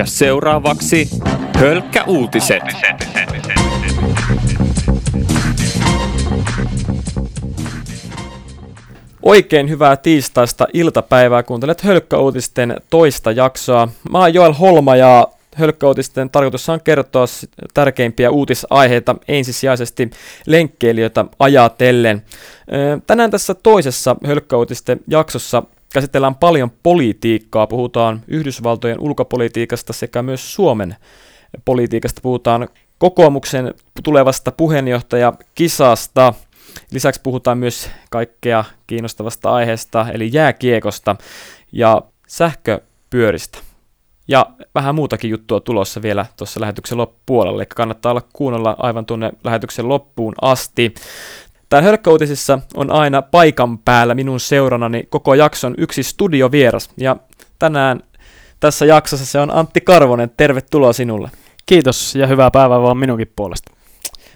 Ja seuraavaksi Hölkkä uutiset. Oikein hyvää tiistaista iltapäivää. Kuuntelet Hölkkäuutisten toista jaksoa. Mä oon Joel Holma ja Hölkkäuutisten tarkoitus on kertoa tärkeimpiä uutisaiheita ensisijaisesti lenkkeilijöitä ajatellen. Tänään tässä toisessa Hölkkäuutisten jaksossa käsitellään paljon politiikkaa. Puhutaan Yhdysvaltojen ulkopolitiikasta sekä myös Suomen politiikasta. Puhutaan kokoomuksen tulevasta puheenjohtajakisasta. Lisäksi puhutaan myös kaikkea kiinnostavasta aiheesta, eli jääkiekosta ja sähköpyöristä. Ja vähän muutakin juttua tulossa vielä tuossa lähetyksen loppupuolella, eli kannattaa olla kuunnella aivan tuonne lähetyksen loppuun asti. Täällä Hölkkäuutisissa on aina paikan päällä minun seuranani koko jakson yksi studiovieras, ja tänään tässä jaksossa se on Antti Karvonen. Tervetuloa sinulle. Kiitos ja hyvää päivää vaan minunkin puolesta.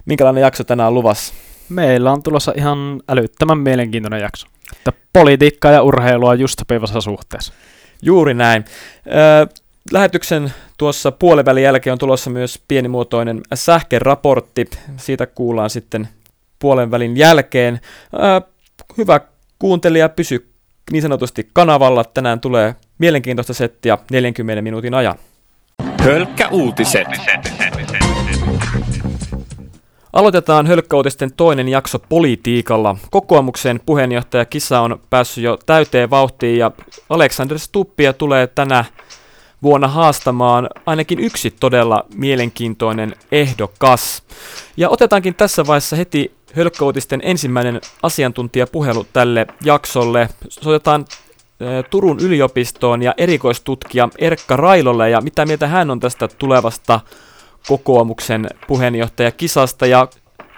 Minkälainen jakso tänään on luvassa? Meillä on tulossa ihan älyttömän mielenkiintoinen jakso. Että politiikkaa ja urheilua just sopivassa suhteessa. Juuri näin. Ö, lähetyksen tuossa puolivälin jälkeen on tulossa myös pienimuotoinen sähkeraportti. Siitä kuullaan sitten puolen välin jälkeen. Ö, hyvä kuuntelija, pysy niin sanotusti kanavalla. Tänään tulee mielenkiintoista settiä 40 minuutin ajan. Hölkkä uutiset. Aloitetaan Hölkkäuutisten toinen jakso politiikalla. Kokoomuksen puheenjohtaja Kisa on päässyt jo täyteen vauhtiin ja Alexander Stuppia tulee tänä vuonna haastamaan ainakin yksi todella mielenkiintoinen ehdokas. Ja otetaankin tässä vaiheessa heti Hölkkäuutisten ensimmäinen asiantuntijapuhelu tälle jaksolle. Soitetaan Turun yliopistoon ja erikoistutkija Erkka Railolle ja mitä mieltä hän on tästä tulevasta kokoomuksen puheenjohtaja kisasta ja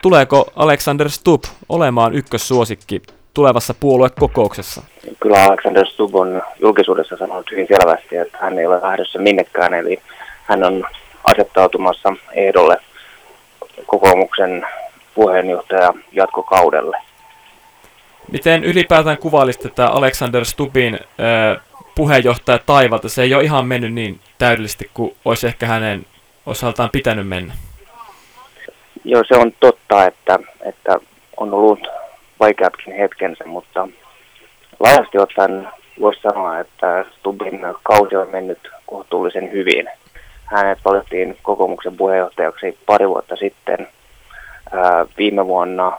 tuleeko Alexander Stubb olemaan ykkössuosikki tulevassa puoluekokouksessa? Kyllä Alexander Stubb on julkisuudessa sanonut hyvin selvästi, että hän ei ole lähdössä minnekään, eli hän on asettautumassa ehdolle kokoomuksen puheenjohtaja jatkokaudelle. Miten ylipäätään kuvailisit tätä Alexander Stubin puheenjohtaja taivalta? Se ei ole ihan mennyt niin täydellisesti kuin olisi ehkä hänen osaltaan pitänyt mennä. Joo, se on totta, että, että on ollut vaikeatkin hetkensä, mutta laajasti ottaen voisi sanoa, että Stubin kausi on mennyt kohtuullisen hyvin. Hänet valittiin kokoomuksen puheenjohtajaksi pari vuotta sitten. Ää, viime vuonna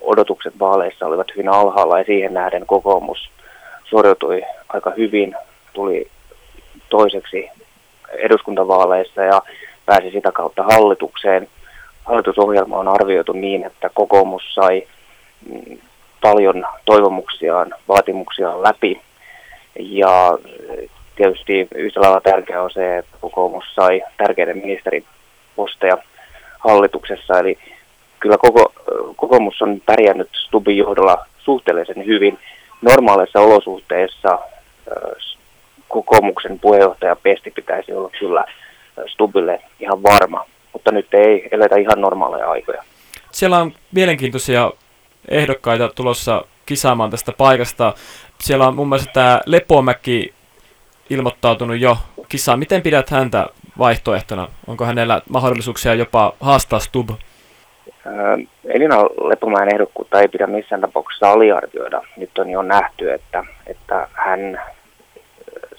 odotukset vaaleissa olivat hyvin alhaalla ja siihen nähden kokoomus suoriutui aika hyvin, tuli toiseksi eduskuntavaaleissa ja pääsi sitä kautta hallitukseen. Hallitusohjelma on arvioitu niin, että kokoomus sai mm, paljon toivomuksiaan, vaatimuksiaan läpi. Ja tietysti yhtä lailla tärkeää on se, että kokoomus sai tärkeitä ministeriposteja hallituksessa. Eli kyllä koko, kokoomus on pärjännyt Stubin johdolla suhteellisen hyvin. Normaaleissa olosuhteissa kokoomuksen puheenjohtaja Pesti pitäisi olla kyllä Stubille ihan varma, mutta nyt ei eletä ihan normaaleja aikoja. Siellä on mielenkiintoisia ehdokkaita tulossa kisaamaan tästä paikasta. Siellä on muun muassa tämä Lepomäki ilmoittautunut jo kisaan. Miten pidät häntä vaihtoehtona? Onko hänellä mahdollisuuksia jopa haastaa Stub? Elina Lepomäen ehdokkuutta ei pidä missään tapauksessa aliarvioida. Nyt on jo nähty, että, että hän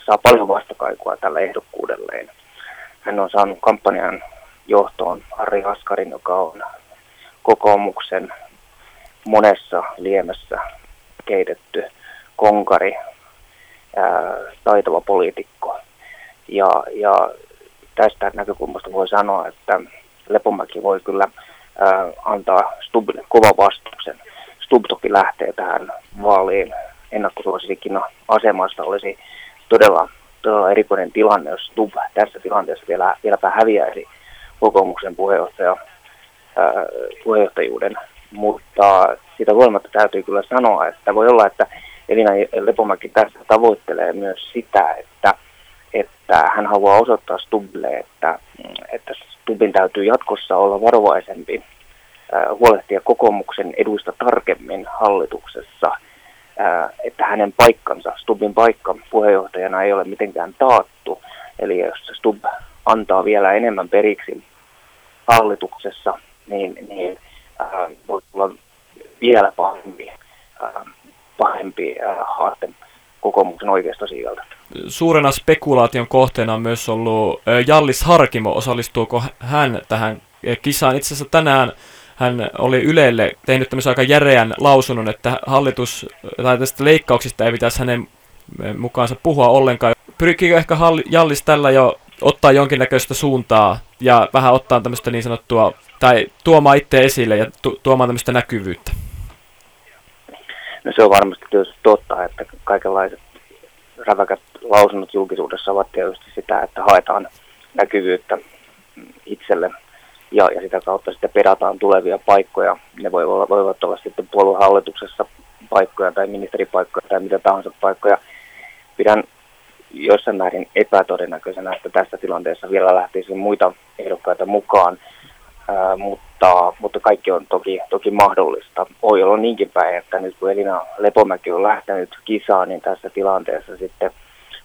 saa paljon vastakaikua tällä ehdokkuudelleen. Hän on saanut kampanjan johtoon Harri Askarin, joka on kokoomuksen monessa liemessä keitetty konkari, ää, taitava poliitikko. Ja, ja tästä näkökulmasta voi sanoa, että Lepomäki voi kyllä antaa Stubbille kova vastuksen. Stubb toki lähtee tähän vaaliin ennakkosuosikin asemasta olisi todella todella erikoinen tilanne, jos Stubb tässä tilanteessa vielä, vieläpä häviäisi kokoomuksen puheenjohtaja, ää, puheenjohtajuuden. Mutta sitä huolimatta täytyy kyllä sanoa, että voi olla, että Elina Lepomäki tässä tavoittelee myös sitä, että, että hän haluaa osoittaa Stubbille, että, että Stubbin täytyy jatkossa olla varovaisempi, huolehtia kokoomuksen eduista tarkemmin hallituksessa – että hänen paikkansa, Stubbin paikka puheenjohtajana ei ole mitenkään taattu. Eli jos Stubb antaa vielä enemmän periksi hallituksessa, niin, niin ää, voi tulla vielä pahempi, ää, pahempi ää, haaste kokoomuksen oikeistosiivalta. Suurena spekulaation kohteena on myös ollut Jallis Harkimo. Osallistuuko hän tähän kisaan? Itse asiassa tänään hän oli Ylelle tehnyt tämmöisen aika järeän lausunnon, että hallitus tai tästä leikkauksista ei pitäisi hänen mukaansa puhua ollenkaan. Pyrkiikö ehkä Jallis tällä jo ottaa jonkinnäköistä suuntaa ja vähän ottaa tämmöistä niin sanottua, tai tuomaan itse esille ja tu- tuomaan tämmöistä näkyvyyttä? No se on varmasti tietysti totta, että kaikenlaiset räväkät lausunnot julkisuudessa ovat tietysti sitä, että haetaan näkyvyyttä itselle ja, ja sitä kautta sitten pedataan tulevia paikkoja. Ne voi olla, voivat olla sitten puoluehallituksessa paikkoja tai ministeripaikkoja tai mitä tahansa paikkoja. Pidän jossain määrin epätodennäköisenä, että tässä tilanteessa vielä lähtisi muita ehdokkaita mukaan, ää, mutta, mutta kaikki on toki, toki mahdollista. Voi olla niinkin päin, että nyt kun Elina Lepomäki on lähtenyt kisaan, niin tässä tilanteessa sitten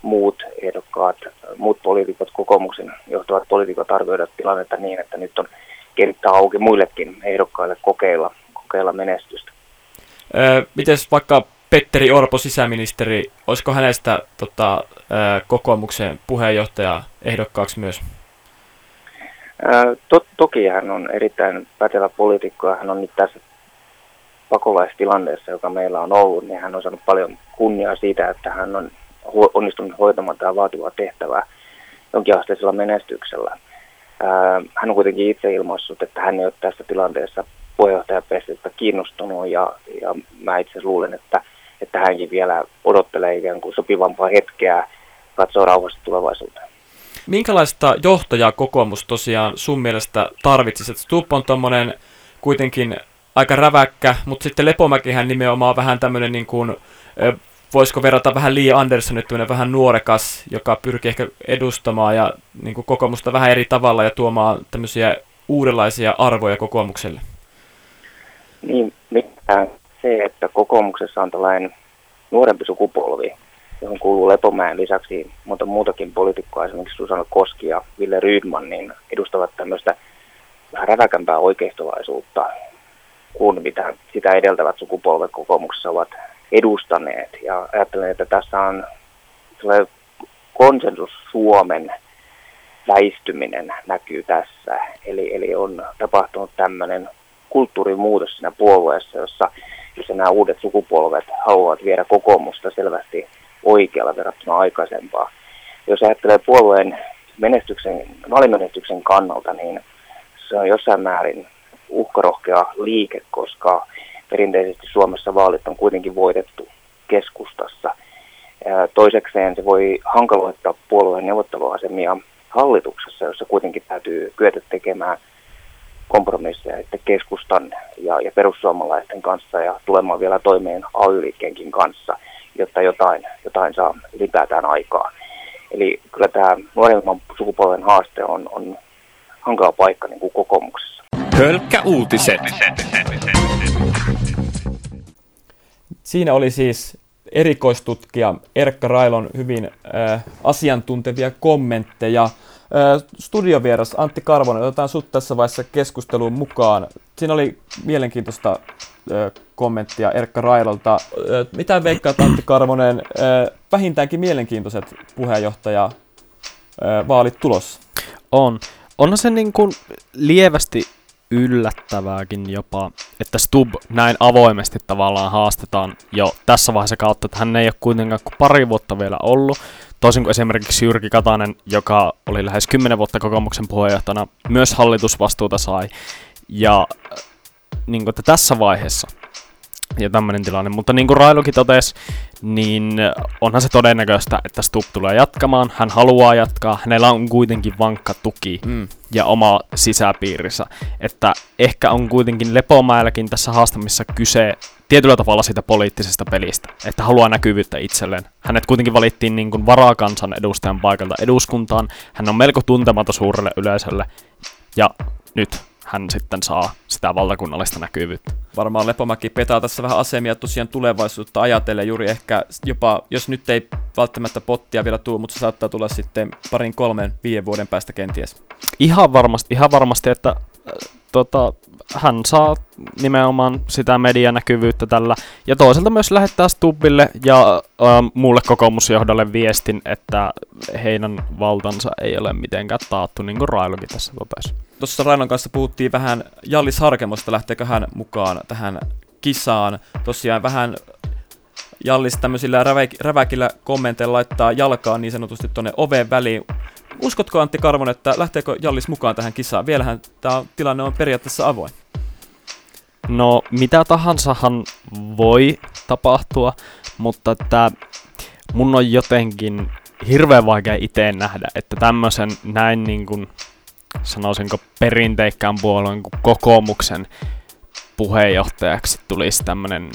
muut ehdokkaat, muut poliitikot, kokoomuksen johtavat poliitikot arvioivat tilannetta niin, että nyt on kenttä auki muillekin ehdokkaille kokeilla, kokeilla menestystä. Miten vaikka Petteri Orpo, sisäministeri, olisiko hänestä tota, kokoomuksen puheenjohtaja ehdokkaaksi myös? To, toki hän on erittäin pätevä poliitikko ja hän on nyt tässä pakolaistilanteessa, joka meillä on ollut, niin hän on saanut paljon kunniaa siitä, että hän on onnistunut hoitamaan tämä vaativaa tehtävää jonkinasteisella menestyksellä. Hän on kuitenkin itse ilmaissut, että hän ei ole tässä tilanteessa puheenjohtajapestistä kiinnostunut ja, ja mä itse luulen, että että hänkin vielä odottelee ikään kuin sopivampaa hetkeä katsoa rauhassa tulevaisuuteen. Minkälaista johtajaa kokoomus tosiaan sun mielestä tarvitsisi? Stubb on tuommoinen kuitenkin aika räväkkä, mutta sitten Lepomäkihän nimenomaan vähän tämmöinen niin kuin, voisiko verrata vähän Lee Anderson, vähän nuorekas, joka pyrkii ehkä edustamaan ja niin kuin kokoomusta vähän eri tavalla ja tuomaan tämmöisiä uudenlaisia arvoja kokoomukselle. Niin, mitään se, että kokoomuksessa on tällainen nuorempi sukupolvi, johon kuuluu Lepomäen lisäksi monta muutakin poliitikkoa, esimerkiksi Susanna Koski ja Ville Rydman, niin edustavat tämmöistä vähän räväkämpää oikeistolaisuutta kuin mitä sitä edeltävät sukupolvet kokoomuksessa ovat edustaneet. Ja ajattelen, että tässä on konsensus Suomen väistyminen näkyy tässä. Eli, eli on tapahtunut tämmöinen kulttuurimuutos siinä puolueessa, jossa jossa nämä uudet sukupolvet haluavat viedä kokoomusta selvästi oikealla verrattuna aikaisempaa. Jos ajattelee puolueen menestyksen, vaalimenestyksen kannalta, niin se on jossain määrin uhkarohkea liike, koska perinteisesti Suomessa vaalit on kuitenkin voitettu keskustassa. Toisekseen se voi hankaloittaa puolueen neuvotteluasemia hallituksessa, jossa kuitenkin täytyy kyetä tekemään – kompromisseja että keskustan ja, ja perussuomalaisten kanssa ja tulemaan vielä toimeen ay kanssa, jotta jotain, jotain saa ylipäätään aikaa. Eli kyllä tämä nuoremman sukupolven haaste on, on hankala paikka niin kuin kokoomuksessa. Hölkkä uutiset. Siinä oli siis erikoistutkija Erkka Railon hyvin äh, asiantuntevia kommentteja Studiovieras Antti Karvonen, otetaan sut tässä vaiheessa keskusteluun mukaan. Siinä oli mielenkiintoista kommenttia Erkka Railolta. Mitä veikkaat Antti Karvonen, vähintäänkin mielenkiintoiset puheenjohtaja vaalit tulossa? On. Onhan se niin kuin lievästi yllättävääkin jopa, että Stub näin avoimesti tavallaan haastetaan jo tässä vaiheessa kautta, että hän ei ole kuitenkaan kuin pari vuotta vielä ollut. Toisin kuin esimerkiksi Jyrki Katainen, joka oli lähes 10 vuotta kokoomuksen puheenjohtajana, myös hallitusvastuuta sai. Ja niin kuin, että tässä vaiheessa ja tämmöinen tilanne. Mutta niin kuin Railukin totesi, niin onhan se todennäköistä, että Stubb tulee jatkamaan. Hän haluaa jatkaa. Hänellä on kuitenkin vankka tuki mm. ja oma sisäpiirissä. Että ehkä on kuitenkin Lepomäelläkin tässä haastamissa kyse tietyllä tavalla siitä poliittisesta pelistä, että haluaa näkyvyyttä itselleen. Hänet kuitenkin valittiin niin kuin varakansan edustajan paikalta eduskuntaan. Hän on melko tuntematon suurelle yleisölle. Ja nyt hän sitten saa sitä valtakunnallista näkyvyyttä. Varmaan Lepomäki petaa tässä vähän asemia tosiaan tulevaisuutta ajatellen juuri ehkä jopa, jos nyt ei välttämättä pottia vielä tuu, mutta se saattaa tulla sitten parin, kolmen, viiden vuoden päästä kenties. Ihan varmasti, ihan varmasti että äh, tota, hän saa nimenomaan sitä medianäkyvyyttä tällä. Ja toisaalta myös lähettää Stubbille ja äh, muulle kokoomusjohdolle viestin, että heidän valtansa ei ole mitenkään taattu, niin kuin Railokin tässä totesi. Tuossa Rainon kanssa puhuttiin vähän Jallis Harkemosta, lähteekö hän mukaan tähän kisaan. Tosiaan vähän Jallis tämmöisillä räväk- räväkillä kommenteilla laittaa jalkaa niin sanotusti tuonne oveen väliin. Uskotko Antti Karvon, että lähteekö Jallis mukaan tähän kisaan? Vielähän tämä tilanne on periaatteessa avoin. No, mitä tahansahan voi tapahtua, mutta että mun on jotenkin hirveän vaikea itse nähdä, että tämmöisen näin niin kuin, sanoisinko perinteikkään puolueen kuin kokoomuksen puheenjohtajaksi tulisi tämmöinen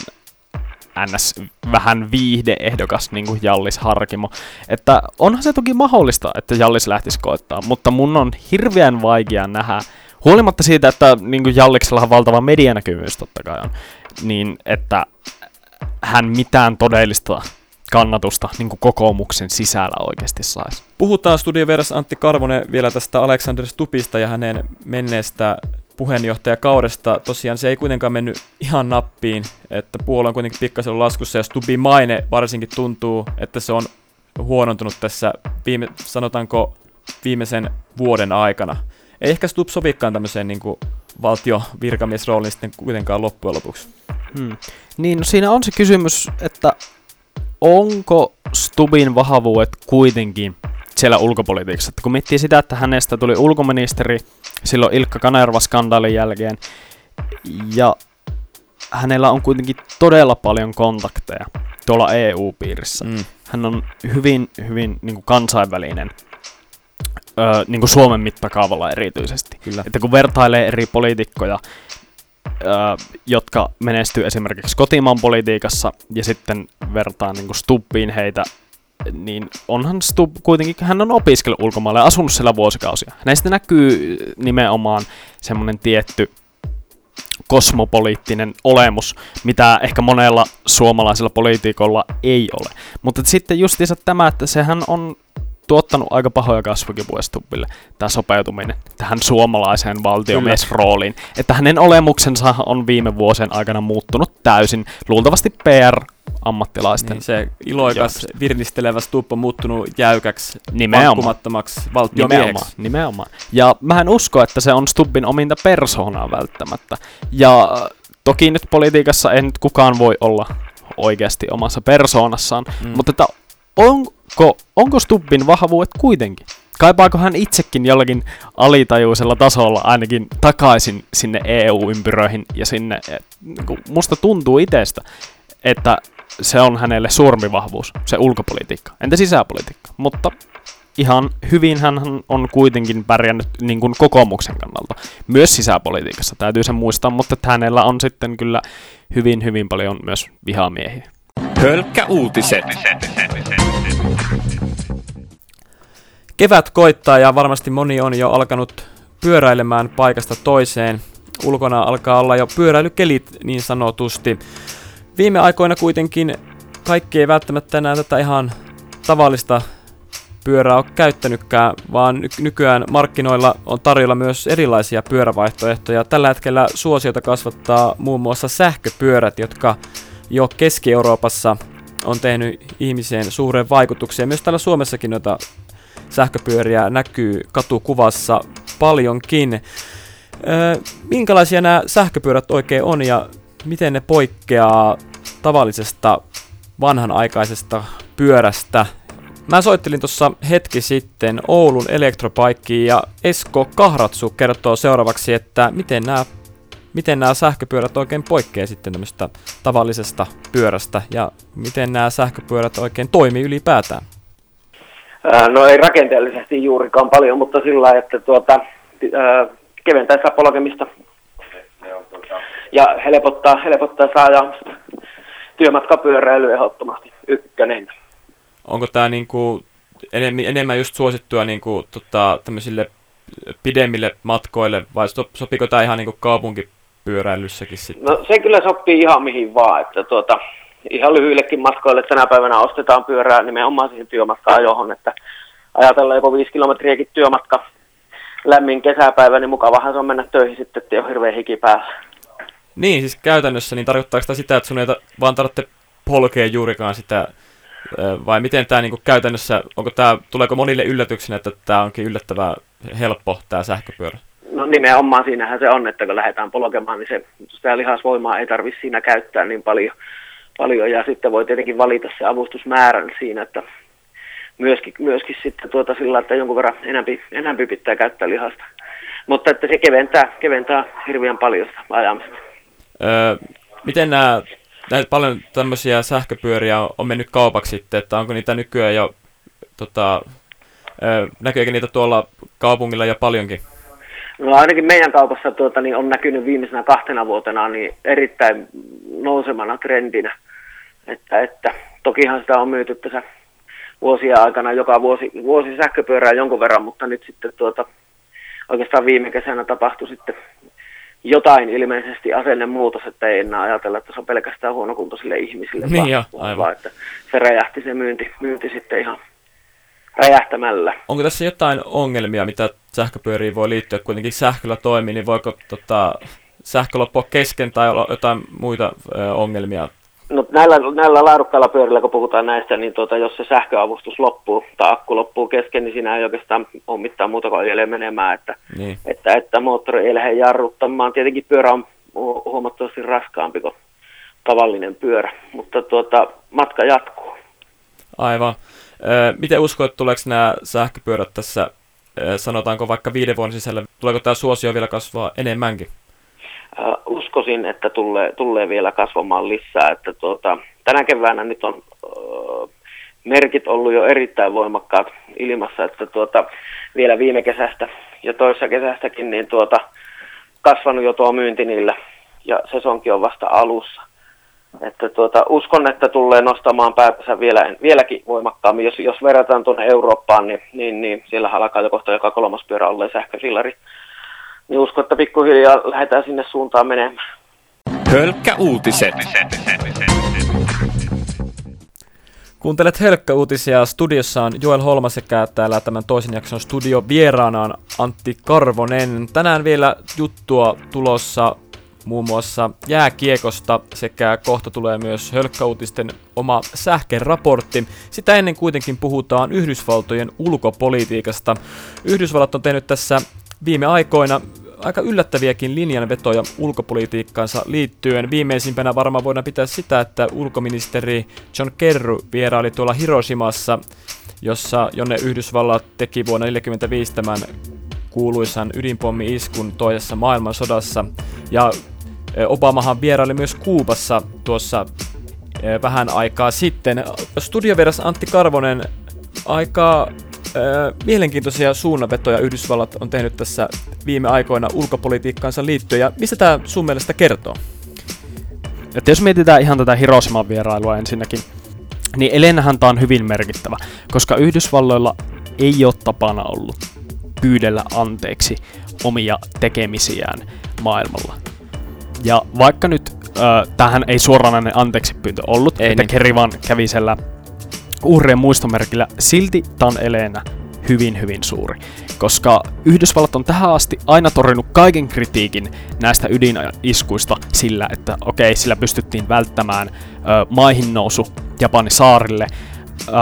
ns. vähän viihdeehdokas niin kuin Jallis Harkimo. Että onhan se toki mahdollista, että Jallis lähtisi koittaa, mutta mun on hirveän vaikea nähdä, huolimatta siitä, että niin kuin Jalliksella on valtava medianäkyvyys totta kai on, niin että hän mitään todellista kannatusta niin kuin kokoomuksen sisällä oikeasti saisi. Puhutaan studioveras Antti Karvonen vielä tästä Alexander Stupista ja hänen menneestä puheenjohtajakaudesta. Tosiaan se ei kuitenkaan mennyt ihan nappiin, että puolue on kuitenkin pikkasen laskussa ja Stubin maine varsinkin tuntuu, että se on huonontunut tässä viime, sanotaanko viimeisen vuoden aikana. Ei ehkä Stub sovikaan tämmöiseen niin kuin valtiovirkamiesrooliin sitten kuitenkaan loppujen lopuksi. Hmm. Niin, no siinä on se kysymys, että onko Stubin vahvuudet kuitenkin siellä ulkopolitiikassa. Että kun miettii sitä, että hänestä tuli ulkoministeri silloin Ilkka Kanerva-skandaalin jälkeen, ja hänellä on kuitenkin todella paljon kontakteja tuolla EU-piirissä. Mm. Hän on hyvin, hyvin niin kuin kansainvälinen, öö, niin kuin Suomen mittakaavalla erityisesti. Kyllä. Että kun vertailee eri poliitikkoja, jotka menestyy esimerkiksi kotimaan politiikassa, ja sitten vertaa niin kuin Stubbiin heitä niin onhan Stub kuitenkin, hän on opiskellut ulkomailla ja asunut siellä vuosikausia. Näistä näkyy nimenomaan semmoinen tietty kosmopoliittinen olemus, mitä ehkä monella suomalaisella poliitikolla ei ole. Mutta sitten justiinsa tämä, että sehän on tuottanut aika pahoja kasvukipuja Stubbille, tämä sopeutuminen tähän suomalaiseen valtiomiesrooliin. Että hänen olemuksensa on viime vuosien aikana muuttunut täysin, luultavasti PR ammattilaisten. Niin, se iloikas, johdosta. virnistelevä Stubb on muuttunut jäykäksi, vankkumattomaksi valtiomieheksi. Nimenomaan, nimenomaan. Ja mä en usko, että se on Stubbin ominta persoonaa välttämättä. Ja toki nyt politiikassa ei nyt kukaan voi olla oikeasti omassa persoonassaan, mm. mutta että onko, onko Stubbin vahvuudet kuitenkin? Kaipaako hän itsekin jollakin alitajuisella tasolla ainakin takaisin sinne EU-ympyröihin ja sinne, et, niin musta tuntuu itsestä, että se on hänelle suurempi vahvuus, se ulkopolitiikka. Entä sisäpolitiikka? Mutta ihan hyvin hän on kuitenkin pärjännyt niin kuin kokoomuksen kannalta. Myös sisäpolitiikassa täytyy se muistaa, mutta että hänellä on sitten kyllä hyvin, hyvin paljon myös vihamiehiä. Hölkkä uutiset. Kevät koittaa ja varmasti moni on jo alkanut pyöräilemään paikasta toiseen. Ulkona alkaa olla jo pyöräilykelit niin sanotusti. Viime aikoina kuitenkin kaikki ei välttämättä enää tätä ihan tavallista pyörää ole käyttänytkään, vaan nykyään markkinoilla on tarjolla myös erilaisia pyörävaihtoehtoja. Tällä hetkellä suosiota kasvattaa muun muassa sähköpyörät, jotka jo Keski-Euroopassa on tehnyt ihmiseen suuren vaikutuksen. Myös täällä Suomessakin noita sähköpyöriä näkyy katukuvassa paljonkin. Minkälaisia nämä sähköpyörät oikein on ja miten ne poikkeaa tavallisesta vanhanaikaisesta pyörästä. Mä soittelin tuossa hetki sitten Oulun elektropaikkiin ja Esko Kahratsu kertoo seuraavaksi, että miten nämä miten nämä sähköpyörät oikein poikkeaa sitten tämmöistä tavallisesta pyörästä ja miten nämä sähköpyörät oikein toimii ylipäätään? No ei rakenteellisesti juurikaan paljon, mutta sillä että tuota, keventää sitä polkemista ja helpottaa, helpottaa saada työmatkapyöräily ehdottomasti ykkönen. Onko tämä niinku enemmän, enemmän just suosittua niinku, tota, tämmöisille pidemmille matkoille, vai sopiko tämä ihan niin kuin kaupunkipyöräilyssäkin sitten? No se kyllä sopii ihan mihin vaan, että tuota, ihan lyhyillekin matkoille tänä päivänä ostetaan pyörää nimenomaan siihen työmatka-ajohon, että ajatellaan joku viisi kilometriäkin työmatka lämmin kesäpäivä, niin mukavahan se on mennä töihin sitten, että ei ole hirveän hiki päällä. Niin, siis käytännössä, niin tarkoittaako sitä sitä, että sun ei vaan tarvitse polkea juurikaan sitä, vai miten tämä niin käytännössä, onko tämä, tuleeko monille yllätyksenä, että tämä onkin yllättävän helppo, tämä sähköpyörä? No nimenomaan siinähän se on, että kun lähdetään polkemaan, niin se, sitä lihasvoimaa ei tarvitse siinä käyttää niin paljon, paljon, ja sitten voi tietenkin valita se avustusmäärän siinä, että myöskin, myöskin sitten tuota sillä, että jonkun verran enempi, enempi pitää käyttää lihasta. Mutta että se keventää, keventää hirveän paljon sitä ajamista. Öö, miten nämä, näitä paljon tämmöisiä sähköpyöriä on, on mennyt kaupaksi sitten, että onko niitä nykyään jo, tota, öö, näkyykö niitä tuolla kaupungilla jo paljonkin? No ainakin meidän kaupassa tuota, niin on näkynyt viimeisenä kahtena vuotena niin erittäin nousemana trendinä. Että, että tokihan sitä on myyty tässä vuosia aikana joka vuosi, vuosi sähköpyörää jonkun verran, mutta nyt sitten tuota, oikeastaan viime kesänä tapahtui sitten jotain ilmeisesti asennemuutos, että ei enää ajatella, että se on pelkästään huonokuntoisille ihmisille, niin vaan, jo, aivan. vaan että se räjähti se myynti, myynti sitten ihan räjähtämällä. Onko tässä jotain ongelmia, mitä sähköpyöriin voi liittyä, kuitenkin sähköllä toimii, niin voiko tota, sähkö loppua kesken tai olla jotain muita ö, ongelmia No näillä, näillä laadukkailla pyörillä, kun puhutaan näistä, niin tuota, jos se sähköavustus loppuu tai akku loppuu kesken, niin siinä ei oikeastaan ole mitään muuta kuin ajelee menemään, että, niin. että, että moottori ei lähde jarruttamaan. Tietenkin pyörä on huomattavasti raskaampi kuin tavallinen pyörä, mutta tuota, matka jatkuu. Aivan. Miten uskoit, tuleeko nämä sähköpyörät tässä, sanotaanko vaikka viiden vuoden sisällä, tuleeko tämä suosio vielä kasvaa enemmänkin? Uskoisin, että tulee, tulee vielä kasvamaan lisää. Että tuota, tänä keväänä nyt on merkit ollut jo erittäin voimakkaat ilmassa, että tuota, vielä viime kesästä ja toissa kesästäkin niin tuota, kasvanut jo tuo myynti niillä ja sesonkin on vasta alussa. Että tuota, uskon, että tulee nostamaan päätänsä vielä, vieläkin voimakkaammin. Jos, jos verrataan tuonne Eurooppaan, niin, niin, niin siellä alkaa jo kohta joka kolmas pyörä olleen sähkösillari niin uskon, että pikkuhiljaa lähdetään sinne suuntaan menemään. Hölkkä uutiset. Kuuntelet Hölkkä-uutisia. Studiossa on Joel Holma sekä täällä tämän toisen jakson studio vieraana on Antti Karvonen. Tänään vielä juttua tulossa muun muassa jääkiekosta sekä kohta tulee myös Hölkkäuutisten oma sähkeraportti. Sitä ennen kuitenkin puhutaan Yhdysvaltojen ulkopolitiikasta. Yhdysvallat on tehnyt tässä viime aikoina aika yllättäviäkin linjanvetoja ulkopolitiikkaansa liittyen. Viimeisimpänä varmaan voidaan pitää sitä, että ulkoministeri John Kerry vieraili tuolla Hiroshimassa, jossa, jonne Yhdysvallat teki vuonna 1945 tämän kuuluisan ydinpommi-iskun toisessa maailmansodassa. Ja Obamahan vieraili myös Kuubassa tuossa e, vähän aikaa sitten. Studiovieras Antti Karvonen, aika mielenkiintoisia suunnanvetoja Yhdysvallat on tehnyt tässä viime aikoina ulkopolitiikkaansa liittyen, ja mistä tämä sun mielestä kertoo? Että jos mietitään ihan tätä Hiroshiman vierailua ensinnäkin, niin Elenahan tämä on hyvin merkittävä, koska Yhdysvalloilla ei ole tapana ollut pyydellä anteeksi omia tekemisiään maailmalla. Ja vaikka nyt äh, tähän ei suoranainen anteeksi pyyntö ollut, ei että niin. Kerry vaan kävi siellä uhrien muistomerkillä, silti tämä on eleenä hyvin hyvin suuri. Koska Yhdysvallat on tähän asti aina torjunut kaiken kritiikin näistä ydiniskuista sillä, että okei, sillä pystyttiin välttämään ö, maihin nousu Japanin saarille, ö,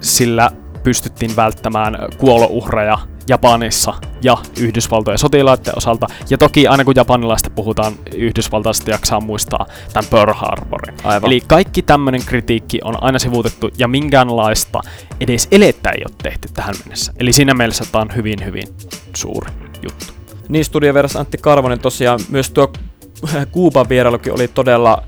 sillä pystyttiin välttämään kuolouhreja Japanissa ja Yhdysvaltojen sotilaiden osalta. Ja toki aina kun japanilaista puhutaan, Yhdysvaltaista jaksaa muistaa tämän Pearl Harborin. Aivan. Eli kaikki tämmöinen kritiikki on aina sivuutettu ja minkäänlaista edes elettä ei ole tehty tähän mennessä. Eli siinä mielessä tämä on hyvin hyvin suuri juttu. Niin, studioveras Antti Karvonen tosiaan myös tuo Kuuban vierailukin oli todella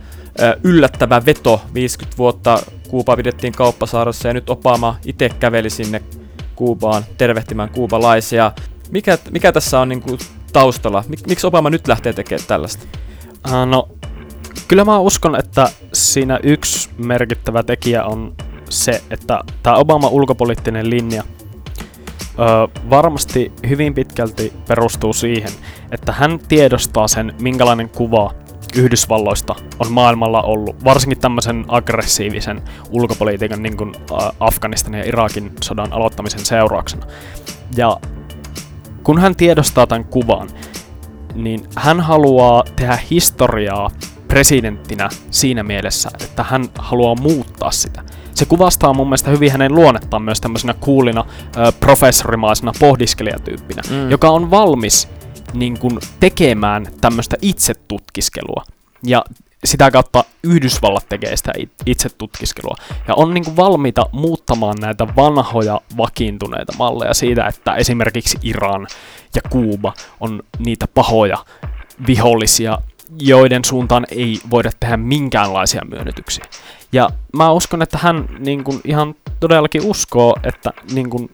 yllättävä veto. 50 vuotta Kuuba pidettiin kauppasaarassa ja nyt Obama itse käveli sinne Kuubaan tervehtimään kuubalaisia. Mikä, mikä tässä on niin kuin taustalla? Mik, miksi Obama nyt lähtee tekemään tällaista? Uh, no, kyllä mä uskon, että siinä yksi merkittävä tekijä on se, että tämä Obama ulkopoliittinen linja varmasti hyvin pitkälti perustuu siihen, että hän tiedostaa sen, minkälainen kuva Yhdysvalloista on maailmalla ollut, varsinkin tämmöisen aggressiivisen ulkopolitiikan niin kuin Afganistanin ja Irakin sodan aloittamisen seurauksena. Ja kun hän tiedostaa tämän kuvan, niin hän haluaa tehdä historiaa presidenttinä siinä mielessä, että hän haluaa muuttaa sitä. Se kuvastaa mun mielestä hyvin hänen luonnettaan myös tämmöisenä kuulina professorimaisena pohdiskelijatyyppinä, mm. joka on valmis niin kuin, tekemään tämmöistä itsetutkiskelua. Ja sitä kautta Yhdysvallat tekee sitä itse tutkiskelua. Ja on niin kuin valmiita muuttamaan näitä vanhoja vakiintuneita malleja siitä, että esimerkiksi Iran ja Kuuba on niitä pahoja vihollisia, joiden suuntaan ei voida tehdä minkäänlaisia myönnytyksiä. Ja mä uskon, että hän niin kuin ihan todellakin uskoo, että niin kuin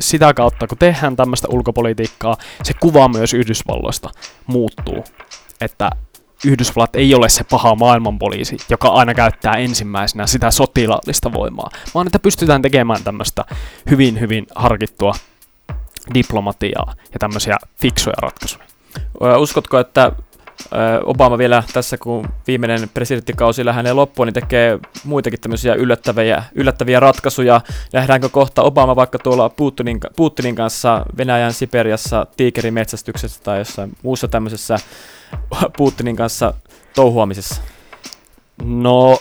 sitä kautta, kun tehdään tämmöistä ulkopolitiikkaa, se kuva myös Yhdysvalloista muuttuu. Että Yhdysvallat ei ole se paha maailmanpoliisi, joka aina käyttää ensimmäisenä sitä sotilaallista voimaa, vaan että pystytään tekemään tämmöistä hyvin, hyvin harkittua diplomatiaa ja tämmöisiä fiksuja ratkaisuja. Uskotko, että Obama vielä tässä, kun viimeinen presidenttikausi lähenee loppuun, niin tekee muitakin tämmöisiä yllättäviä, yllättäviä ratkaisuja. Nähdäänkö kohta Obama vaikka tuolla Putinin, Putinin kanssa Venäjän Siperiassa tiikerimetsästyksessä tai jossain muussa tämmöisessä Putinin kanssa touhuamisessa? No,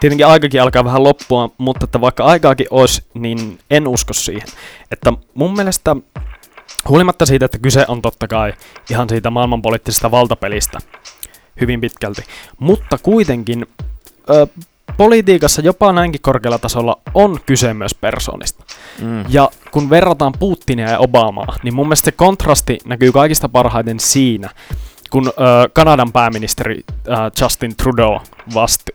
tietenkin aikakin alkaa vähän loppua, mutta että vaikka aikaakin olisi, niin en usko siihen. Että mun mielestä Huolimatta siitä, että kyse on totta kai ihan siitä maailmanpoliittisesta valtapelistä hyvin pitkälti, mutta kuitenkin ö, politiikassa jopa näinkin korkealla tasolla on kyse myös persoonista. Mm. Ja kun verrataan Putinia ja Obamaa, niin mun mielestä se kontrasti näkyy kaikista parhaiten siinä, kun ö, Kanadan pääministeri ö, Justin Trudeau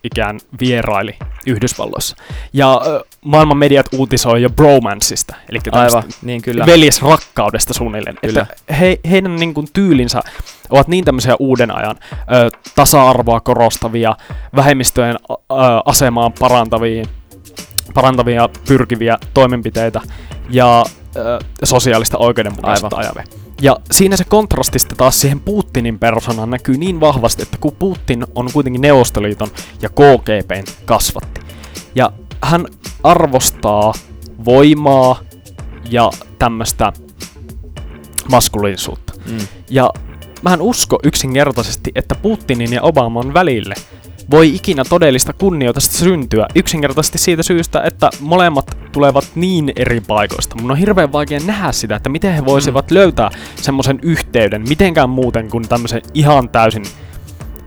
ikään vieraili Yhdysvalloissa. Ja ö, maailman mediat uutisoi jo bromanceista, eli Aivan, niin kyllä. veljesrakkaudesta suunnilleen. Kyllä. Että he, heidän niin kuin, tyylinsä ovat niin tämmöisiä uuden ajan ö, tasa-arvoa korostavia, vähemmistöjen ö, asemaan parantavia, parantavia pyrkiviä toimenpiteitä ja ö, sosiaalista oikeudenmukaisuutta ajavia. Ja siinä se kontrastista taas siihen Putinin persoonaan näkyy niin vahvasti, että kun Putin on kuitenkin Neuvostoliiton ja KGBn kasvatti. Ja hän arvostaa voimaa ja tämmöistä maskuliinisuutta. Mm. Ja mä en usko yksinkertaisesti, että Putinin ja Obaman välille voi ikinä todellista kunnioitusta syntyä yksinkertaisesti siitä syystä, että molemmat tulevat niin eri paikoista. Mun on hirveän vaikea nähdä sitä, että miten he voisivat mm. löytää semmoisen yhteyden, mitenkään muuten kuin tämmöisen ihan täysin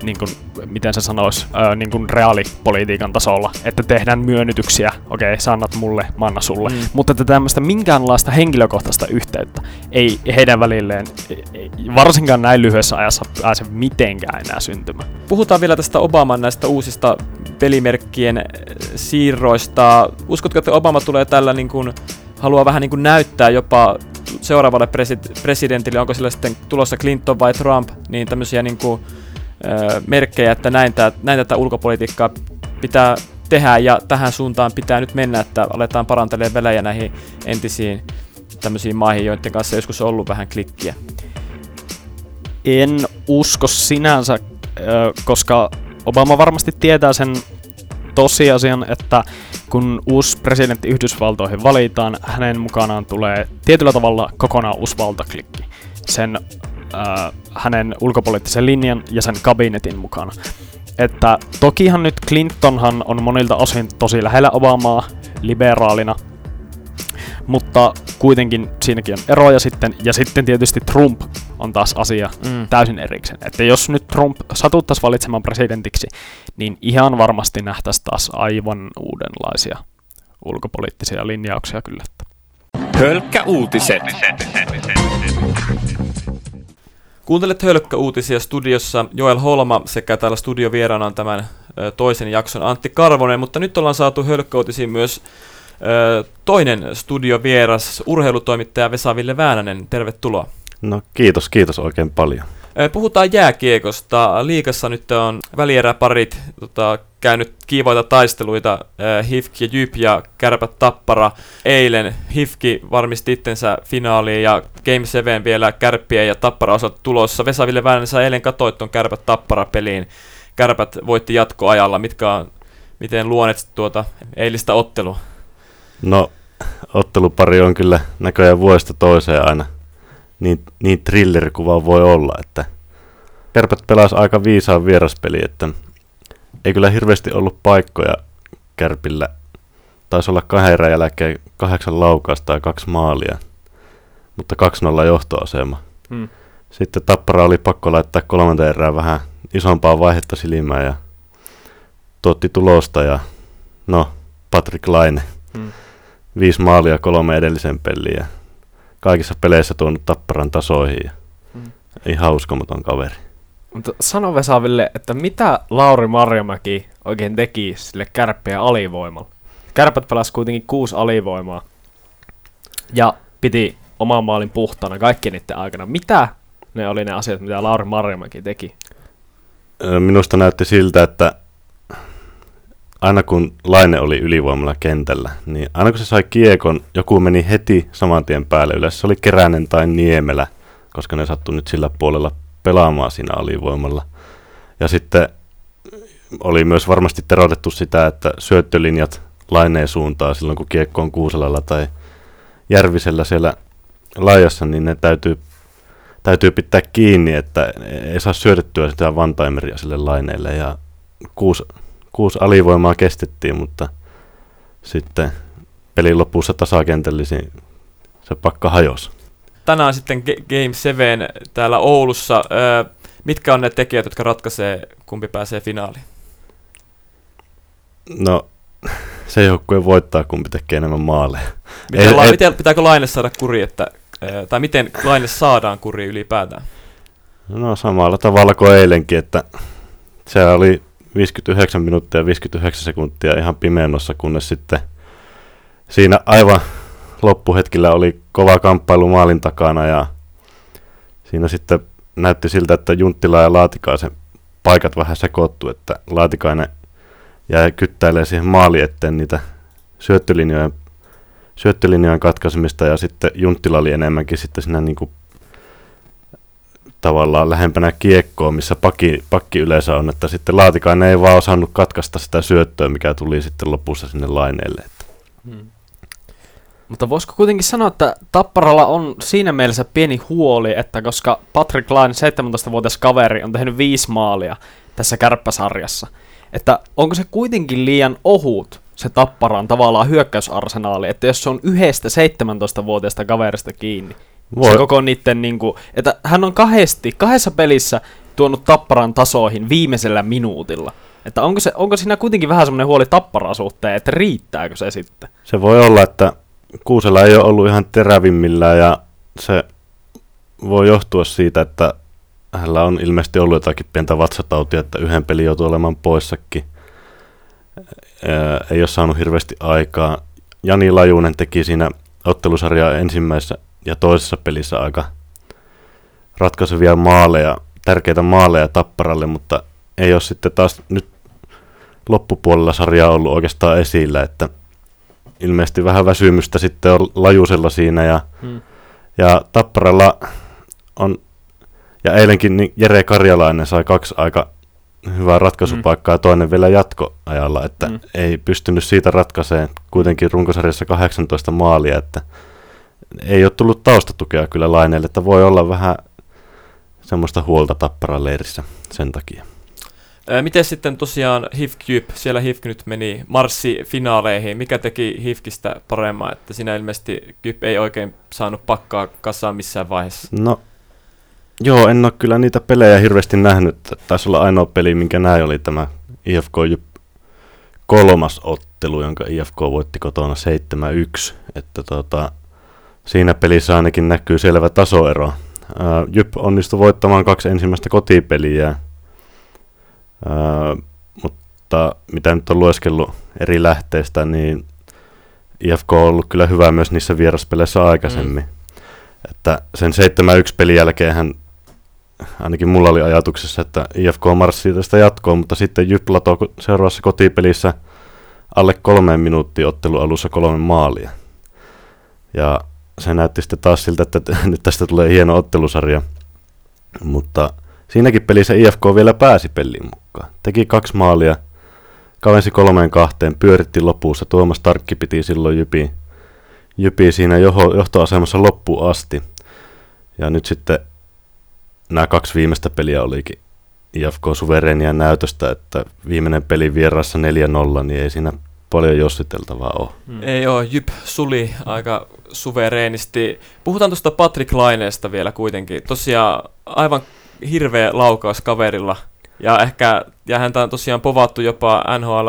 niin kuin, miten se sanoisi, ää, niin kuin reaalipolitiikan tasolla, että tehdään myönnytyksiä, okei, okay, sä annat mulle, mä annan sulle, mm. mutta että tämmöistä minkäänlaista henkilökohtaista yhteyttä ei heidän välilleen, varsinkaan näin lyhyessä ajassa pääse mitenkään enää syntymään. Puhutaan vielä tästä Obaman näistä uusista pelimerkkien siirroista. Uskotko, että Obama tulee tällä niin kuin, haluaa vähän niin kuin näyttää jopa seuraavalle presi- presidentille, onko sillä sitten tulossa Clinton vai Trump, niin tämmöisiä niin kuin, merkkejä, että näin, tää, näin tätä ulkopolitiikkaa pitää tehdä ja tähän suuntaan pitää nyt mennä, että aletaan parantelemaan välejä näihin entisiin tämmöisiin maihin, joiden kanssa joskus on ollut vähän klikkiä. En usko sinänsä, koska Obama varmasti tietää sen tosiasian, että kun uusi presidentti Yhdysvaltoihin valitaan, hänen mukanaan tulee tietyllä tavalla kokonaan uusi valtaklikki. Sen äh, hänen ulkopoliittisen linjan ja sen kabinetin mukana. Että tokihan nyt Clintonhan on monilta osin tosi lähellä Obamaa liberaalina, mutta kuitenkin siinäkin on eroja sitten, ja sitten tietysti Trump on taas asia mm. täysin erikseen. Että jos nyt Trump satuttaisi valitsemaan presidentiksi, niin ihan varmasti nähtäisi taas aivan uudenlaisia ulkopoliittisia linjauksia kyllä. Hölkkä uutiset. Kuuntelet Hölkkä-uutisia studiossa Joel Holma sekä täällä studiovieraana on tämän toisen jakson Antti Karvonen, mutta nyt ollaan saatu Hölkkä-uutisiin myös toinen studiovieras, urheilutoimittaja Vesa-Ville Väänänen. Tervetuloa. No kiitos, kiitos oikein paljon. Puhutaan jääkiekosta. Liikassa nyt on välieräparit tota, käynyt kiivoita taisteluita. HIFK ja Jyp ja Kärpät Tappara. Eilen HIFKI varmisti itsensä finaaliin ja Game 7 vielä Kärppien ja Tappara osat tulossa. Vesaville Väänä sä eilen katsoit ton Kärpät Tappara peliin. Kärpät voitti jatkoajalla. Mitkä on, miten luonet tuota eilistä ottelua? No, ottelupari on kyllä näköjään vuodesta toiseen aina niin, niin thrillerikuva voi olla, että Kärpät pelasi aika viisaan vieraspeli, että ei kyllä hirveästi ollut paikkoja Kärpillä. Taisi olla kahden erän jälkeen kahdeksan laukausta ja kaksi maalia, mutta 2-0 johtoasema. Hmm. Sitten Tappara oli pakko laittaa kolmanteen erään vähän isompaa vaihetta silmään ja tuotti tulosta ja no, Patrick Laine. Hmm. Viisi maalia kolme edellisen peliä kaikissa peleissä tuonut Tapparan tasoihin. Ja mm. Ihan uskomaton kaveri. Mutta sano Vesaville, että mitä Lauri Marjamäki oikein teki sille kärppiä alivoimalla? Kärpät pelasi kuitenkin kuusi alivoimaa ja piti oman maalin puhtaana kaikki niiden aikana. Mitä ne oli ne asiat, mitä Lauri Marjamäki teki? Minusta näytti siltä, että aina kun Laine oli ylivoimalla kentällä, niin aina kun se sai kiekon, joku meni heti saman tien päälle. Yleensä se oli Keränen tai Niemelä, koska ne sattui nyt sillä puolella pelaamaan siinä alivoimalla. Ja sitten oli myös varmasti terotettu sitä, että syöttölinjat laineen suuntaan silloin, kun kiekko on Kuuselalla tai Järvisellä siellä laajassa, niin ne täytyy, täytyy pitää kiinni, että ei saa syötettyä sitä vantaimeria sille laineelle. Ja kuusi, kuusi alivoimaa kestettiin, mutta sitten pelin lopussa tasakentällisin se pakka hajosi. Tänään sitten Game 7 täällä Oulussa. mitkä on ne tekijät, jotka ratkaisee, kumpi pääsee finaaliin? No, se joukkue voittaa, kumpi tekee enemmän maaleja. Miten, ei, la- ei, miten, pitääkö Laine saada kuri, että, tai miten Laine saadaan kuri ylipäätään? No samalla tavalla kuin eilenkin, että se oli 59 minuuttia ja 59 sekuntia ihan pimennossa, kunnes sitten siinä aivan loppuhetkillä oli kova kamppailu maalin takana ja siinä sitten näytti siltä, että Junttila ja Laatikaisen paikat vähän sekoittu, että Laatikainen jäi kyttäilemään siihen maali eteen niitä syöttölinjojen, syöttölinjojen katkaisemista ja sitten Junttila oli enemmänkin sitten siinä niin kuin tavallaan lähempänä kiekkoa, missä pakki, pakki yleensä on, että sitten Laatikainen ei vaan osannut katkaista sitä syöttöä, mikä tuli sitten lopussa sinne laineelle. Hmm. Mutta voisiko kuitenkin sanoa, että Tapparalla on siinä mielessä pieni huoli, että koska Patrick Laine, 17-vuotias kaveri, on tehnyt viisi maalia tässä kärppäsarjassa, että onko se kuitenkin liian ohut se Tapparan tavallaan hyökkäysarsenaali, että jos se on yhdestä 17-vuotiaasta kaverista kiinni, voi. Se koko niitten niinku, että hän on kahdesti, kahdessa pelissä tuonut Tapparan tasoihin viimeisellä minuutilla. Että onko, se, onko siinä kuitenkin vähän semmoinen huoli Tapparan suhteen, että riittääkö se sitten? Se voi olla, että Kuusella ei ole ollut ihan terävimmillään ja se voi johtua siitä, että hänellä on ilmeisesti ollut jotakin pientä vatsatautia, että yhden pelin joutuu olemaan poissakin. Ei ole saanut hirveästi aikaa. Jani Lajunen teki siinä ottelusarjaa ensimmäisessä ja toisessa pelissä aika ratkaisevia maaleja, tärkeitä maaleja Tapparalle, mutta ei ole sitten taas nyt loppupuolella sarjaa ollut oikeastaan esillä, että ilmeisesti vähän väsymystä sitten on lajusella siinä ja, hmm. ja Tapparalla on, ja eilenkin niin Jere Karjalainen sai kaksi aika hyvää ratkaisupaikkaa ja toinen vielä jatkoajalla, että hmm. ei pystynyt siitä ratkaiseen kuitenkin runkosarjassa 18 maalia, että ei ole tullut taustatukea kyllä laineelle, että voi olla vähän semmoista huolta tapparan leirissä sen takia. Miten sitten tosiaan HIFK Jyp, siellä HIFK nyt meni marssi-finaaleihin. Mikä teki HIFKistä paremmin, että siinä ilmeisesti Jyp ei oikein saanut pakkaa kasaan missään vaiheessa? No, joo, en ole kyllä niitä pelejä hirveästi nähnyt. Taisi olla ainoa peli, minkä näin oli tämä IFK Jyp kolmas ottelu, jonka IFK voitti kotona 7-1. Että tota, siinä pelissä ainakin näkyy selvä tasoero. Jyp onnistui voittamaan kaksi ensimmäistä kotipeliä, mutta mitä nyt on lueskellut eri lähteistä, niin IFK on ollut kyllä hyvä myös niissä vieraspeleissä aikaisemmin. Mm. Että sen 7-1 pelin jälkeen hän ainakin mulla oli ajatuksessa, että IFK marssii tästä jatkoon, mutta sitten Jyp latoi seuraavassa kotipelissä alle kolmeen minuuttia ottelu alussa kolme maalia. Ja se näytti sitten taas siltä, että nyt tästä tulee hieno ottelusarja. Mutta siinäkin pelissä IFK vielä pääsi peliin mukaan. Teki kaksi maalia, kavensi kolmeen kahteen, pyöritti lopussa. Tuomas Tarkki piti silloin Jypi, Jypi siinä johtoasemassa loppuun asti. Ja nyt sitten nämä kaksi viimeistä peliä olikin IFK suverenia näytöstä, että viimeinen peli vierassa 4-0, niin ei siinä paljon jossiteltavaa ole. Hmm. Ei ole, Jyp suli aika suvereenisti. Puhutaan tuosta Patrick Laineesta vielä kuitenkin. Tosiaan aivan hirveä laukaus kaverilla. Ja ehkä, ja häntä on tosiaan povattu jopa NHL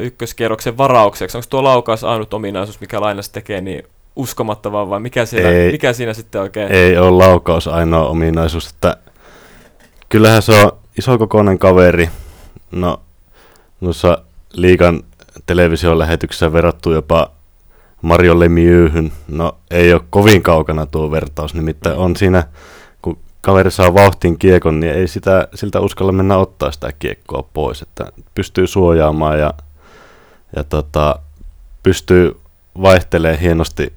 ykköskierroksen varaukseksi. Onko tuo laukaus ainut ominaisuus, mikä Laines tekee, niin uskomattavaa vai mikä siinä, ei, mikä siinä sitten oikein? Ei ole laukaus ainoa ominaisuus, että kyllähän se on isokokoinen kaveri. No, noissa liikan televisiolähetyksessä verrattu jopa Mario Lemieuxhyn. No ei ole kovin kaukana tuo vertaus, nimittäin on siinä, kun kaveri saa vauhtin kiekon, niin ei sitä, siltä uskalla mennä ottaa sitä kiekkoa pois, että pystyy suojaamaan ja, ja tota, pystyy vaihtelemaan hienosti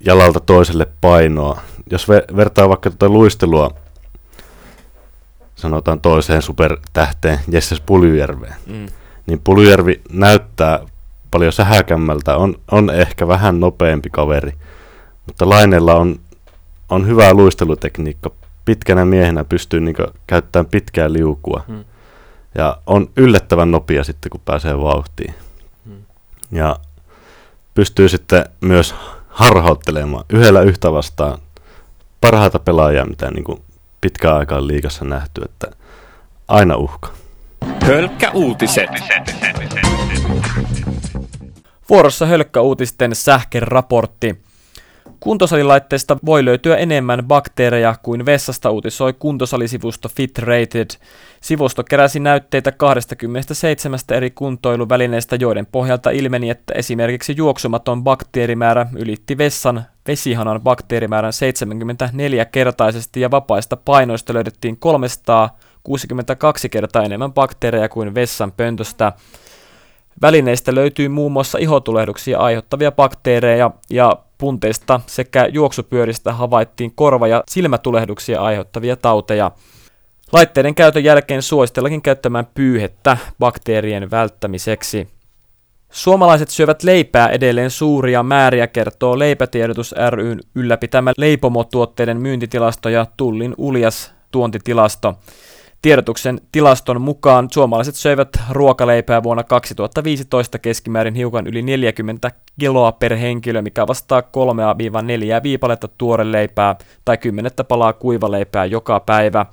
jalalta toiselle painoa. Jos ve- vertaa vaikka tuota luistelua, sanotaan toiseen supertähteen, Jesses Puljujärveen, mm niin Puljärvi näyttää paljon sähäkämmältä, on, on ehkä vähän nopeampi kaveri, mutta Lainella on, on hyvä luistelutekniikka. Pitkänä miehenä pystyy niin käyttämään pitkää liukua. Hmm. Ja on yllättävän nopea sitten, kun pääsee vauhtiin. Hmm. Ja pystyy sitten myös harhauttelemaan yhdellä yhtä vastaan parhaita pelaajia, mitä niin kuin pitkään aikaan liikassa nähty, että aina uhka. Hölkkäuutiset. Vuorossa Hölkkäuutisten sähkeraportti. Kuntosalilaitteista voi löytyä enemmän bakteereja kuin vessasta uutisoi kuntosalisivusto FitRated. Sivusto keräsi näytteitä 27 eri kuntoiluvälineistä, joiden pohjalta ilmeni, että esimerkiksi juoksumaton bakteerimäärä ylitti vessan vesihanan bakteerimäärän 74-kertaisesti ja vapaista painoista löydettiin 300 62 kertaa enemmän bakteereja kuin vessan pöntöstä. Välineistä löytyy muun muassa ihotulehduksia aiheuttavia bakteereja ja punteista sekä juoksupyöristä havaittiin korva- ja silmätulehduksia aiheuttavia tauteja. Laitteiden käytön jälkeen suositellakin käyttämään pyyhettä bakteerien välttämiseksi. Suomalaiset syövät leipää edelleen suuria määriä, kertoo Leipätiedotus ryn ylläpitämä leipomotuotteiden myyntitilasto ja Tullin uljas tuontitilasto. Tiedotuksen tilaston mukaan suomalaiset söivät ruokaleipää vuonna 2015 keskimäärin hiukan yli 40 kiloa per henkilö, mikä vastaa 3-4 viipaletta tuoreleipää tai 10 palaa kuivaleipää joka päivä.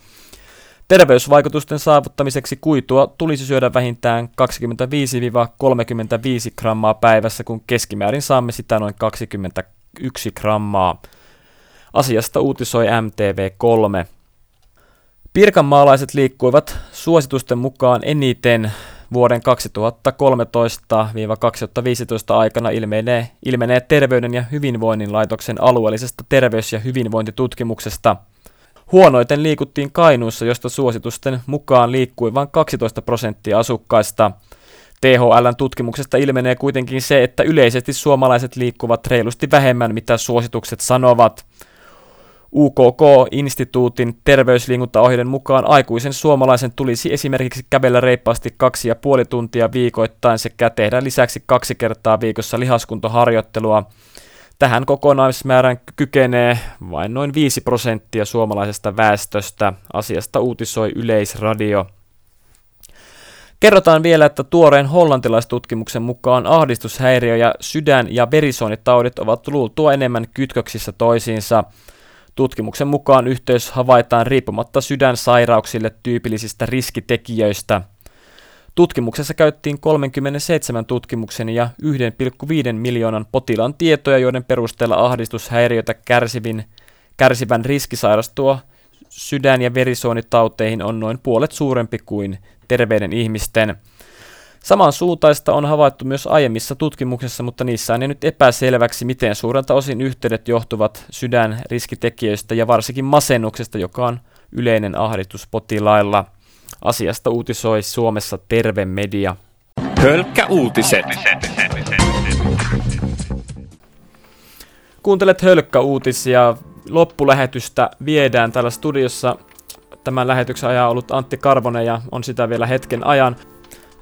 Terveysvaikutusten saavuttamiseksi kuitua tulisi syödä vähintään 25-35 grammaa päivässä, kun keskimäärin saamme sitä noin 21 grammaa. Asiasta uutisoi MTV3. Pirkanmaalaiset suositusten mukaan eniten vuoden 2013-2015 aikana ilmenee, ilmenee Terveyden ja hyvinvoinnin laitoksen alueellisesta terveys- ja hyvinvointitutkimuksesta. Huonoiten liikuttiin Kainuussa, josta suositusten mukaan liikkui vain 12 prosenttia asukkaista. THLn tutkimuksesta ilmenee kuitenkin se, että yleisesti suomalaiset liikkuvat reilusti vähemmän, mitä suositukset sanovat. UKK-instituutin terveysliikuntaohjeiden mukaan aikuisen suomalaisen tulisi esimerkiksi kävellä reippaasti kaksi ja puoli tuntia viikoittain sekä tehdä lisäksi kaksi kertaa viikossa lihaskuntoharjoittelua. Tähän kokonaismäärän kykenee vain noin 5 prosenttia suomalaisesta väestöstä. Asiasta uutisoi Yleisradio. Kerrotaan vielä, että tuoreen hollantilaistutkimuksen mukaan ahdistushäiriö ja sydän- ja verisuonitaudit ovat luultua enemmän kytköksissä toisiinsa. Tutkimuksen mukaan yhteys havaitaan riippumatta sydänsairauksille tyypillisistä riskitekijöistä. Tutkimuksessa käyttiin 37 tutkimuksen ja 1,5 miljoonan potilaan tietoja, joiden perusteella ahdistushäiriötä kärsivin, kärsivän riski sairastua sydän- ja verisuonitauteihin on noin puolet suurempi kuin terveiden ihmisten. Samansuuntaista on havaittu myös aiemmissa tutkimuksissa, mutta niissä on nyt epäselväksi, miten suurelta osin yhteydet johtuvat sydänriskitekijöistä ja varsinkin masennuksesta, joka on yleinen ahdistus potilailla. Asiasta uutisoi Suomessa Terve Media. Hölkkä uutiset. Kuuntelet Hölkkä-uutisia. Loppulähetystä viedään täällä studiossa. Tämän lähetyksen ajan ollut Antti Karvonen ja on sitä vielä hetken ajan.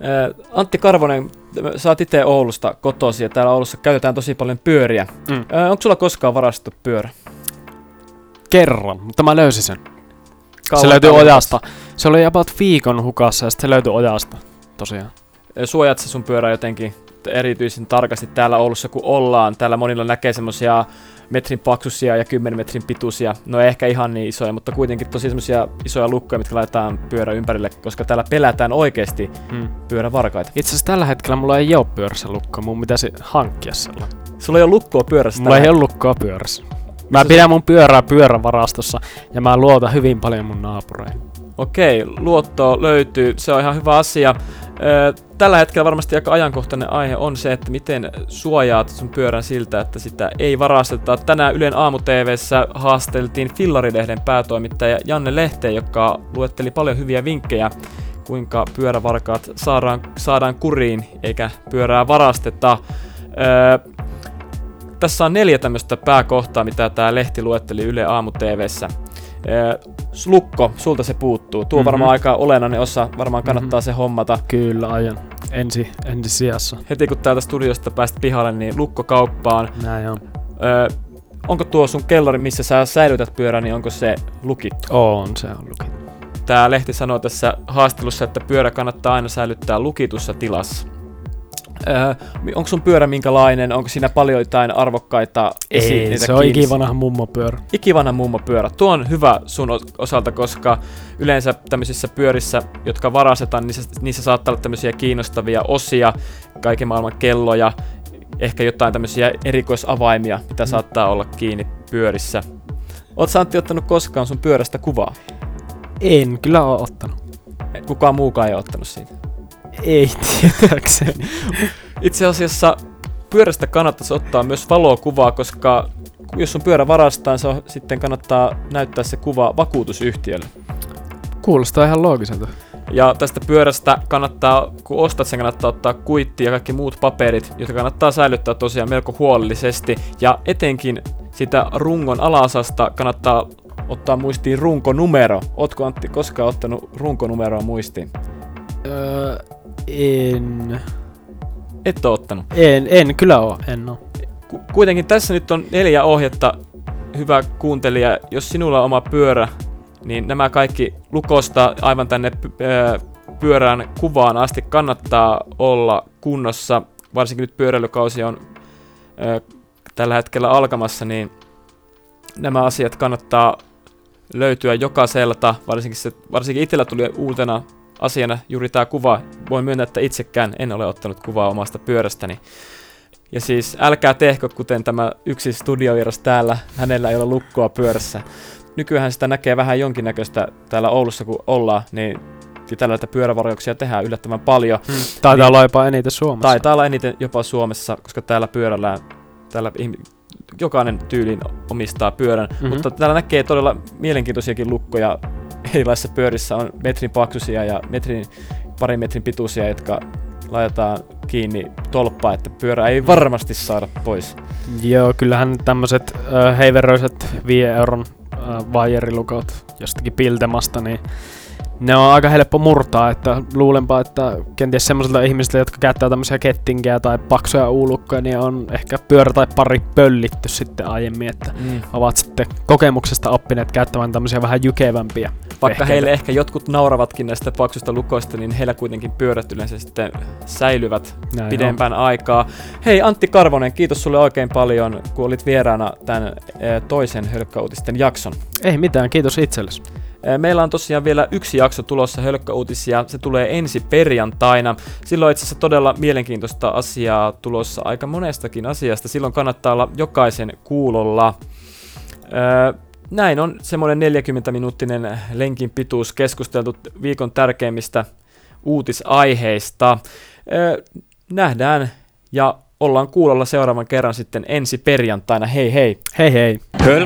Ää, Antti Karvonen, sä oot itse Oulusta kotosi ja täällä Oulussa käytetään tosi paljon pyöriä. Mm. Ää, onko sulla koskaan varastettu pyörä? Kerran, mutta mä löysin sen. Kauan se löytyi kauan- ojasta. Se oli about viikon hukassa ja sitten se löytyi ojasta. Tosiaan. Ää, Suojaat sä sun pyörää jotenkin erityisen tarkasti täällä Oulussa, kun ollaan. Täällä monilla näkee semmosia metrin paksuisia ja 10 metrin pituisia. No ei ehkä ihan niin isoja, mutta kuitenkin tosi semmosia isoja lukkoja, mitkä laitetaan pyörä ympärille, koska täällä pelätään oikeasti Hmm. pyörävarkaita. Itse asiassa tällä hetkellä mulla ei ole pyörässä lukkoa, mun pitäisi hankkia sellainen. Sulla ei ole lukkoa pyörässä Mulla ei ole lukkoa pyörässä. Mä pidän mun pyörää pyörävarastossa ja mä luotan hyvin paljon mun naapureihin. Okei, luottoa löytyy, se on ihan hyvä asia. Tällä hetkellä varmasti aika ajankohtainen aihe on se, että miten suojaat sun pyörän siltä, että sitä ei varasteta. Tänään Ylen aamu TVssä haasteltiin Fillarilehden päätoimittaja Janne Lehteen, joka luetteli paljon hyviä vinkkejä, kuinka pyörävarkaat saadaan, saadaan kuriin eikä pyörää varasteta. Tässä on neljä tämmöistä pääkohtaa, mitä tämä lehti luetteli Yle Aamu TVssä. Ö, Lukko, sulta se puuttuu. Tuo on varmaan Mhm. aika olennainen osa, varmaan kannattaa Mhm. se hommata. Kyllä, aion. Ensi, ensi sijassa. Heti kun täältä studiosta pääst pihalle, niin lukko kauppaan. Näin on. Ö, onko tuo sun kellari, missä sä säilytät pyörän, niin onko se lukittu? On se on lukittu. Tämä lehti sanoo tässä haastelussa, että pyörä kannattaa aina säilyttää lukitussa tilassa. Öö, onko sun pyörä minkälainen? Onko siinä paljon jotain arvokkaita Ei, esineitä se on kiinni? ikivanha mummopyörä. ikivanha mummopyörä. Tuo on hyvä sun osalta, koska yleensä tämmöisissä pyörissä, jotka varastetaan, niissä, niissä saattaa olla tämmöisiä kiinnostavia osia, kaiken maailman kelloja, ehkä jotain tämmöisiä erikoisavaimia, mitä saattaa olla kiinni pyörissä. Oot Antti ottanut koskaan sun pyörästä kuvaa? En kyllä ole ottanut. Kukaan muukaan ei ottanut siitä. Ei tietääkseni. Itse asiassa pyörästä kannattaisi ottaa myös valokuvaa, koska jos sun pyörä varastaan, se on, sitten kannattaa näyttää se kuva vakuutusyhtiölle. Kuulostaa ihan loogiselta. Ja tästä pyörästä kannattaa, kun ostat sen, kannattaa ottaa kuitti ja kaikki muut paperit, jotka kannattaa säilyttää tosiaan melko huolellisesti. Ja etenkin sitä rungon alasasta kannattaa ottaa muistiin runkonumero. Ootko Antti koskaan ottanut runkonumeroa muistiin? Öö, en. Et ole ottanut. En, en kyllä oo, en. Ku- kuitenkin tässä nyt on neljä ohjetta, hyvä kuuntelija. Jos sinulla on oma pyörä, niin nämä kaikki lukosta aivan tänne py- ö, pyörän kuvaan asti kannattaa olla kunnossa. Varsinkin nyt pyöräilykausi on tällä hetkellä alkamassa, niin nämä asiat kannattaa löytyä jokaiselta. Varsinkin, se, varsinkin itsellä tuli uutena asiana juuri tämä kuva. Voin myöntää, että itsekään en ole ottanut kuvaa omasta pyörästäni. Ja siis älkää tehkö, kuten tämä yksi studiovieras täällä, hänellä ei ole lukkoa pyörässä. Nykyään sitä näkee vähän jonkinnäköistä täällä Oulussa, kun ollaan, niin tällä näitä pyörävarjouksia tehdään yllättävän paljon. Hmm. Taitaa Niin. olla jopa eniten Suomessa. Taitaa olla eniten jopa Suomessa, koska täällä pyörällään, täällä jokainen tyyliin omistaa pyörän. Mhm. Mm-hmm. Mutta täällä näkee todella mielenkiintoisiakin lukkoja. Erilaisissa pyörissä on metrin paksuisia ja metrin, parin metrin pituisia, jotka laitetaan kiinni tolppaa, että pyörä ei varmasti saada pois. Joo, kyllähän tämmöiset heiveröiset 5 euron vaijerilukot jostakin piltemasta, niin ne on aika helppo murtaa, että luulenpa, että kenties semmoisilta ihmisiltä, jotka käyttää tämmöisiä kettingejä tai paksuja uulukkoja, niin on ehkä pyörä tai pari pöllitty sitten aiemmin, että Mm. ovat sitten kokemuksesta oppineet käyttämään tämmöisiä vähän jykevämpiä. Vaikka vehkeitä. heille ehkä jotkut nauravatkin näistä paksuista lukoista, niin heillä kuitenkin pyörät yleensä sitten säilyvät Näin pidempään aikaa. Hei Antti Karvonen, kiitos sulle oikein paljon, kun olit vieraana tämän eh, toisen Hölkkäuutisten jakson. on. Ei mitään, kiitos itsellesi. Meillä on tosiaan vielä yksi jakso tulossa Hölkkäuutisia, se tulee ensi perjantaina. Silloin on itse asiassa todella mielenkiintoista asiaa tulossa aika monestakin asiasta, silloin kannattaa olla jokaisen kuulolla. Öö, näin on semmoinen 40-minuuttinen lenkin pituus keskusteltu viikon tärkeimmistä uutisaiheista. Öö, nähdään ja ollaan kuulolla seuraavan kerran sitten ensi perjantaina. Hei hei! Hei hei! Höl